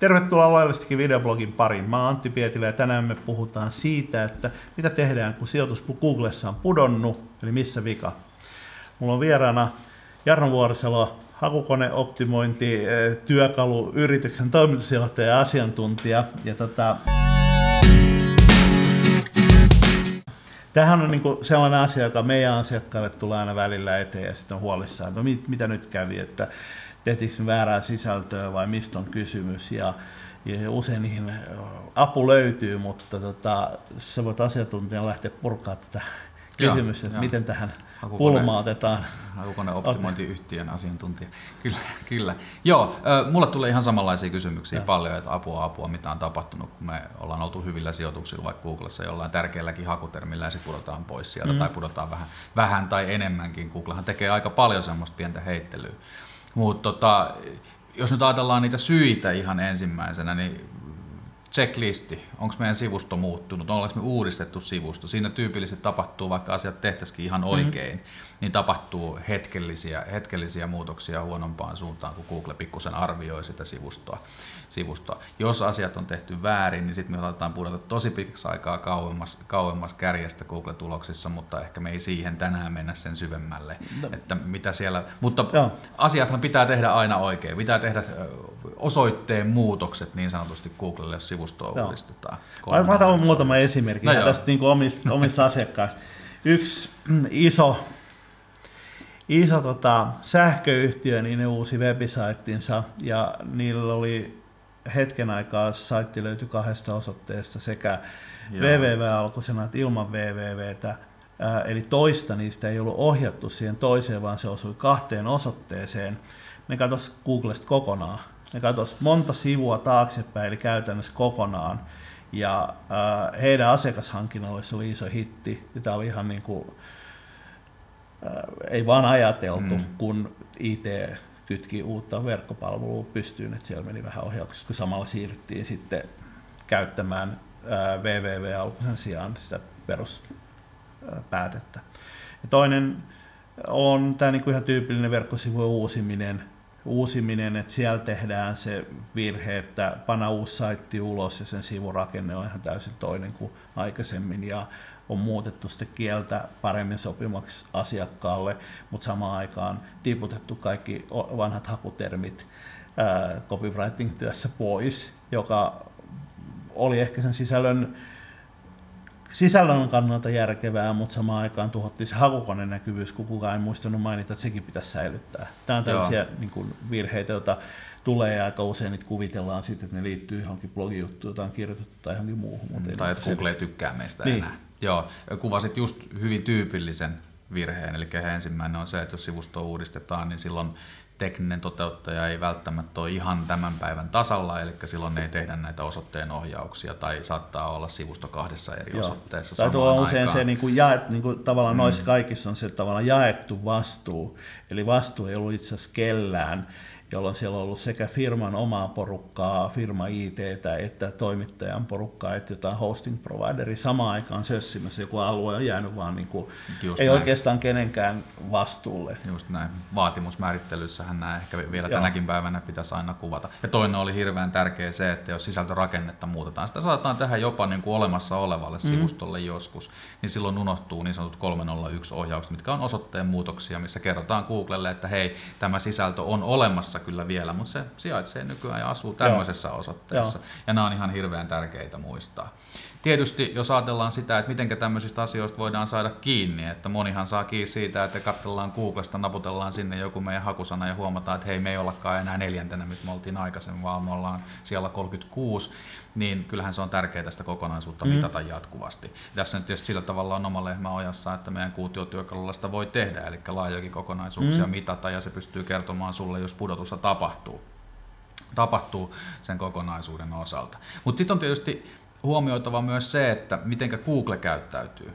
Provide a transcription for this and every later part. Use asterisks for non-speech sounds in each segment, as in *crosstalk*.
Tervetuloa Loyalistikin videoblogin pariin. Mä oon Antti Pietilä ja tänään me puhutaan siitä, että mitä tehdään, kun sijoitus Googlessa on pudonnut, eli missä vika. Mulla on vieraana Jarno Vuorisalo, hakukoneoptimointi, eh, työkalu, yrityksen toimitusjohtaja ja asiantuntija. Ja tota, Tämähän on niin sellainen asia, joka meidän asiakkaille tulee aina välillä eteen ja sitten on huolissaan, että no mit, mitä nyt kävi, että tehtiinkö väärää sisältöä vai mistä on kysymys. Ja, ja usein niihin apu löytyy, mutta tota, sä voit asiantuntijan lähteä purkaa tätä kysymystä, että miten tähän pulmautetaan. optimointiyhtiön asiantuntija. Kyllä, kyllä. Joo, mulle tulee ihan samanlaisia kysymyksiä ja. paljon, että apua, apua, mitä on tapahtunut, kun me ollaan oltu hyvillä sijoituksilla vaikka Googlessa jollain tärkeälläkin hakutermillä ja se pudotaan pois sieltä mm. tai pudotaan vähän, vähän tai enemmänkin. Googlehan tekee aika paljon semmoista pientä heittelyä. Mutta tota, jos nyt ajatellaan niitä syitä ihan ensimmäisenä, niin checklisti, onko meidän sivusto muuttunut, ollaanko me uudistettu sivusto. Siinä tyypillisesti tapahtuu, vaikka asiat tehtäisikin ihan mhm. oikein, mm-hmm. niin tapahtuu hetkellisiä, hetkellisiä muutoksia huonompaan suuntaan, kun Google pikkusen arvioi sitä sivustoa. sivustoa. Jos asiat on tehty väärin, niin sitten me otetaan pudota tosi pitkäksi aikaa kauemmas, kauemmas kärjestä Google-tuloksissa, mutta ehkä me ei siihen tänään mennä sen syvemmälle, no. että mitä siellä, mutta Joo. asiathan pitää tehdä aina oikein, pitää tehdä osoitteen muutokset niin sanotusti Googlelle, jos sivustoa Joo. uudistetaan. Mä, otan muutama esimerkki no tästä niin omista, *laughs* omista asiakkaista. Yksi iso, iso tota, sähköyhtiö, niin ne uusi webisaittinsa ja niillä oli hetken aikaa saitti löytyi kahdesta osoitteesta sekä www-alkuisena että ilman wwwtä. Eli toista niistä ei ollut ohjattu siihen toiseen, vaan se osui kahteen osoitteeseen. Ne katsoivat Googlesta kokonaan ne katsoisi monta sivua taaksepäin, eli käytännössä kokonaan. Ja äh, heidän asiakashankinnalle se oli iso hitti. Ja tämä oli ihan niin kuin, äh, ei vaan ajateltu, mm. kun IT kytki uutta verkkopalvelua pystyyn, että siellä meni vähän ohjauksessa, kun samalla siirryttiin sitten käyttämään äh, www-alkuisen sijaan sitä peruspäätettä. Ja toinen on tämä niin kuin ihan tyypillinen verkkosivujen uusiminen, uusiminen, että siellä tehdään se virhe, että pana uusi saitti ulos ja sen sivurakenne on ihan täysin toinen kuin aikaisemmin ja on muutettu sitä kieltä paremmin sopimaksi asiakkaalle, mutta samaan aikaan tiputettu kaikki vanhat hakutermit copywriting-työssä pois, joka oli ehkä sen sisällön sisällön kannalta järkevää, mutta samaan aikaan tuhottiin se hakukoneen näkyvyys, kun kukaan ei muistanut mainita, että sekin pitäisi säilyttää. Tämä on tällaisia niin kuin, virheitä, joita tulee ja aika usein niitä kuvitellaan sitten, että ne liittyy johonkin blogijuttuun, jota on kirjoitettu tai johonkin muuhun. Mutta tai että Google ei tykkää meistä niin. enää. Joo, kuvasit just hyvin tyypillisen virheen, eli ensimmäinen on se, että jos sivusto uudistetaan, niin silloin tekninen toteuttaja ei välttämättä ole ihan tämän päivän tasalla, eli silloin ei tehdä näitä osoitteen ohjauksia tai saattaa olla sivusto kahdessa eri Joo. osoitteessa Tai tuolla on usein se niin kuin jaet, niin kuin tavallaan mm. noissa kaikissa on se tavallaan jaettu vastuu, eli vastuu ei ollut itse asiassa kellään, jolloin siellä on ollut sekä firman omaa porukkaa, firma IT että toimittajan porukkaa, että jotain hosting provideri samaan aikaan sössimässä, joku alue on jäänyt vaan niin kuin, ei näin. oikeastaan kenenkään vastuulle. Just näin. Vaatimusmäärittelyssähän nämä ehkä vielä Joo. tänäkin päivänä pitäisi aina kuvata. Ja toinen oli hirveän tärkeä se, että jos sisältörakennetta muutetaan, sitä saatetaan tehdä jopa niin kuin olemassa olevalle mm. sivustolle joskus, niin silloin unohtuu niin sanotut 301 ohjaukset, mitkä on osoitteen muutoksia, missä kerrotaan Googlelle, että hei, tämä sisältö on olemassa kyllä vielä, mutta se sijaitsee nykyään ja asuu tämmöisessä Joo. osoitteessa. Joo. Ja nämä on ihan hirveän tärkeitä muistaa. Tietysti jos ajatellaan sitä, että miten tämmöisistä asioista voidaan saada kiinni, että monihan saa kiinni siitä, että katsellaan Googlesta, naputellaan sinne joku meidän hakusana ja huomataan, että hei me ei ollakaan enää neljäntenä, mitä me oltiin aikaisemmin, vaan me ollaan siellä 36, niin kyllähän se on tärkeää sitä kokonaisuutta mm. mitata jatkuvasti. Tässä nyt tietysti sillä tavalla on oma lehmä ojassa, että meidän kuutiotyökalulla sitä voi tehdä, eli laajojakin kokonaisuuksia mm. mitata ja se pystyy kertomaan sulle, jos pudotusta tapahtuu tapahtuu sen kokonaisuuden osalta. Mutta sitten on tietysti huomioitava myös se, että miten Google käyttäytyy.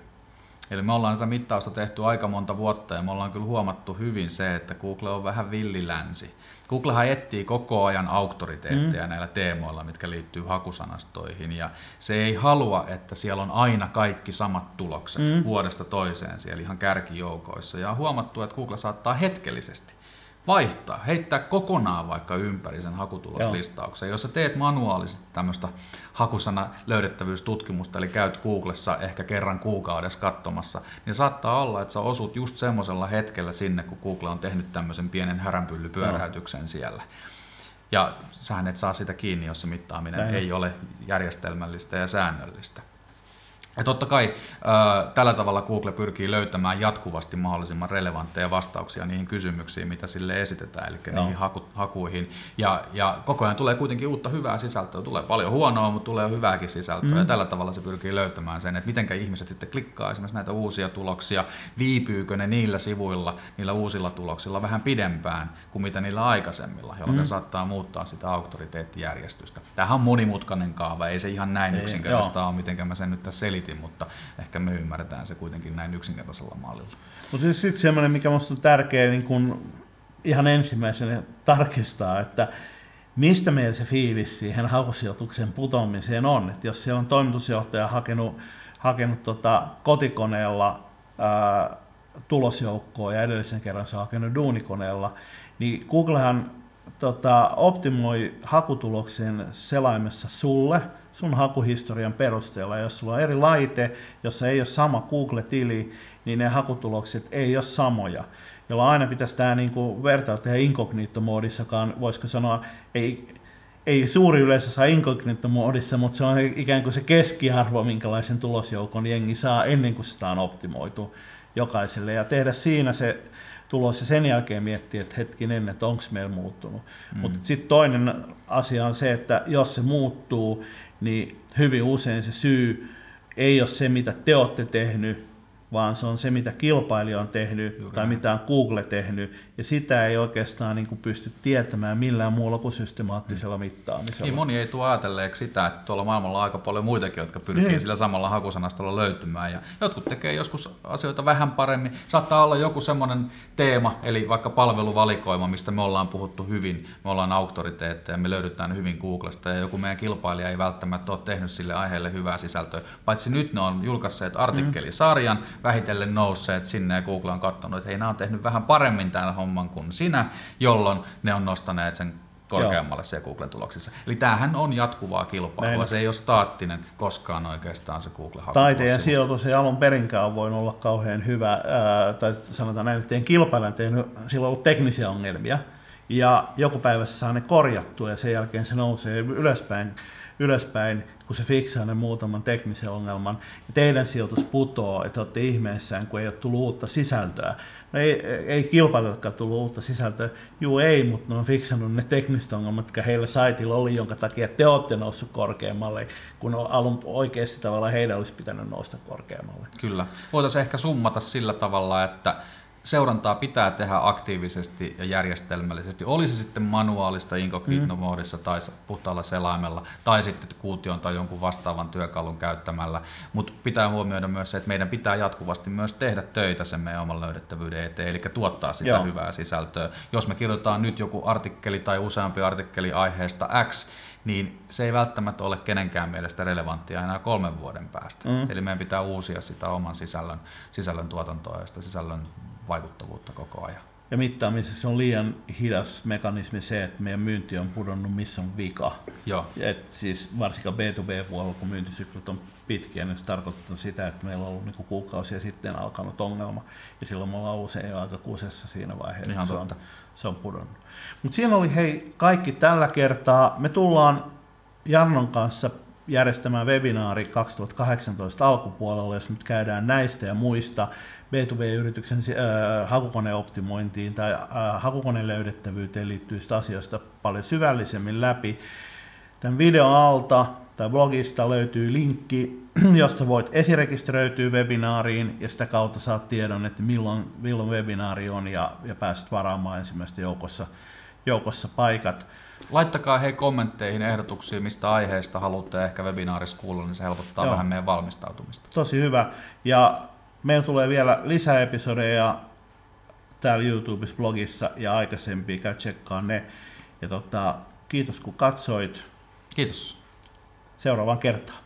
Eli me ollaan tätä mittausta tehty aika monta vuotta ja me ollaan kyllä huomattu hyvin se, että Google on vähän villilänsi. Googlehan etsii koko ajan auktoriteetteja mm. näillä teemoilla, mitkä liittyy hakusanastoihin ja se ei halua, että siellä on aina kaikki samat tulokset mm. vuodesta toiseen siellä ihan kärkijoukoissa. Ja on huomattu, että Google saattaa hetkellisesti vaihtaa, heittää kokonaan vaikka ympäri sen hakutuloslistauksen. Jos sä teet manuaalisesti tämmöistä hakusana löydettävyystutkimusta, eli käyt Googlessa ehkä kerran kuukaudessa katsomassa, niin saattaa olla, että sä osut just semmoisella hetkellä sinne, kun Google on tehnyt tämmöisen pienen häränpyllypyöräytyksen siellä. Ja sähän et saa sitä kiinni, jos se mittaaminen Näin. ei ole järjestelmällistä ja säännöllistä. Ja totta kai äh, tällä tavalla Google pyrkii löytämään jatkuvasti mahdollisimman relevantteja vastauksia niihin kysymyksiin, mitä sille esitetään, eli no. niihin haku, hakuihin. Ja, ja koko ajan tulee kuitenkin uutta hyvää sisältöä. Tulee paljon huonoa, mutta tulee hyvääkin sisältöä. Mm. Ja tällä tavalla se pyrkii löytämään sen, että miten ihmiset sitten klikkaa esimerkiksi näitä uusia tuloksia. Viipyykö ne niillä sivuilla, niillä uusilla tuloksilla vähän pidempään kuin mitä niillä aikaisemmilla, jolloin mm. saattaa muuttaa sitä auktoriteettijärjestystä. Tämähän on monimutkainen kaava, ei se ihan näin yksinkertaista ole, miten mä sen nyt tässä selitän piti, mutta ehkä me ymmärretään se kuitenkin näin yksinkertaisella mallilla. Mutta siis yksi sellainen, mikä minusta on tärkeä niin kun ihan ensimmäisenä tarkistaa, että mistä meillä se fiilis siihen hausijoituksen putoamiseen on. Että jos se on toimitusjohtaja hakenut, hakenut tota kotikoneella ää, tulosjoukkoa ja edellisen kerran se on hakenut duunikoneella, niin Googlehan tota, optimoi hakutuloksen selaimessa sulle – sun hakuhistorian perusteella. Jos sulla on eri laite, jossa ei ole sama Google-tili, niin ne hakutulokset ei ole samoja. Jolla aina pitäisi tämä niin kuin vertailla tehdä inkognito-moodissakaan, voisiko sanoa, ei, ei suuri yleisö saa inkognito-moodissa, mutta se on ikään kuin se keskiarvo, minkälaisen tulosjoukon jengi saa ennen kuin sitä on optimoitu jokaiselle. Ja tehdä siinä se tulos ja sen jälkeen miettiä, että hetkinen, että onko meillä muuttunut. Mm. Mutta sitten toinen asia on se, että jos se muuttuu, niin hyvin usein se syy ei ole se, mitä te olette tehnyt, vaan se on se, mitä kilpailija on tehnyt Juuri. tai mitä on Google tehnyt, ja sitä ei oikeastaan niin kuin pysty tietämään millään muulla kuin systemaattisella mm. mittaamisella. Niin moni ei tule ajatelleeksi sitä, että tuolla maailmalla on aika paljon muitakin, jotka pyrkii niin. sillä samalla hakusanastolla löytymään, ja jotkut tekee joskus asioita vähän paremmin. Saattaa olla joku semmoinen teema, eli vaikka palveluvalikoima, mistä me ollaan puhuttu hyvin, me ollaan auktoriteetteja, me löydetään hyvin Googlesta, ja joku meidän kilpailija ei välttämättä ole tehnyt sille aiheelle hyvää sisältöä, paitsi nyt ne on julkaisseet artikkelisarjan, mm vähitellen nousseet sinne ja Google on katsonut, että hei, nämä on tehnyt vähän paremmin tämän homman kuin sinä, jolloin ne on nostaneet sen korkeammalle se Googlen tuloksissa. Eli tämähän on jatkuvaa kilpailua, Näin. se ei ole staattinen koskaan oikeastaan se Google Taiteen ja sijoitus ei alun perinkään voi olla kauhean hyvä, ää, tai sanotaan näin, että teidän kilpailijan tehnyt, sillä on ollut teknisiä ongelmia, ja joku päivä se saa ne korjattua ja sen jälkeen se nousee ylöspäin ylöspäin, kun se fiksaa ne muutaman teknisen ongelman, ja teidän sijoitus putoo, että olette ihmeessään, kun ei ole tullut uutta sisältöä. No ei, ei kilpailijoillekaan tullut uutta sisältöä. Juu ei, mutta ne on fiksannut ne tekniset ongelmat, jotka heillä saitilla oli, jonka takia te olette noussut korkeammalle, kun alun oikeasti tavalla heidän olisi pitänyt nousta korkeammalle. Kyllä. Voitaisiin ehkä summata sillä tavalla, että seurantaa pitää tehdä aktiivisesti ja järjestelmällisesti. Oli se sitten manuaalista incognito-moodissa tai puhtaalla selaimella tai sitten kuution tai jonkun vastaavan työkalun käyttämällä. Mutta pitää huomioida myös se, että meidän pitää jatkuvasti myös tehdä töitä sen meidän oman löydettävyyden eteen, eli tuottaa sitä Joo. hyvää sisältöä. Jos me kirjoitetaan nyt joku artikkeli tai useampi artikkeli aiheesta X, niin se ei välttämättä ole kenenkään mielestä relevanttia enää kolmen vuoden päästä. Mm. Eli meidän pitää uusia sitä oman sisällön, sisällön tuotantoa ja sitä sisällön vaikuttavuutta koko ajan. Ja mittaamisessa on liian hidas mekanismi se, että meidän myynti on pudonnut, missä on vika. Joo. Et siis varsinkaan B2B-puolella, kun myyntisyklit on pitkiä, niin se tarkoittaa sitä, että meillä on ollut niin kuukausia sitten alkanut ongelma. Ja silloin me ollaan usein jo aika kusessa siinä vaiheessa, Ihan kun se on, se on pudonnut. Mutta siinä oli hei kaikki tällä kertaa. Me tullaan Jannon kanssa järjestämään webinaari 2018 alkupuolella, jos nyt käydään näistä ja muista B2B-yrityksen äh, hakukoneoptimointiin tai äh, hakukoneen löydettävyyteen liittyvistä asioista paljon syvällisemmin läpi. Tämän videon alta tai blogista löytyy linkki, *clears throat* josta voit esirekisteröityä webinaariin ja sitä kautta saat tiedon, että milloin, milloin webinaari on ja, ja pääset varaamaan ensimmäistä joukossa, joukossa paikat. Laittakaa hei kommentteihin ehdotuksia, mistä aiheesta haluatte ehkä webinaarissa kuulla, niin se helpottaa Joo. vähän meidän valmistautumista. Tosi hyvä. Ja meillä tulee vielä lisää episodeja täällä YouTubessa, blogissa ja aikaisempia, käy tsekkaa ne. Ja tota, kiitos kun katsoit. Kiitos. Seuraavaan kertaan.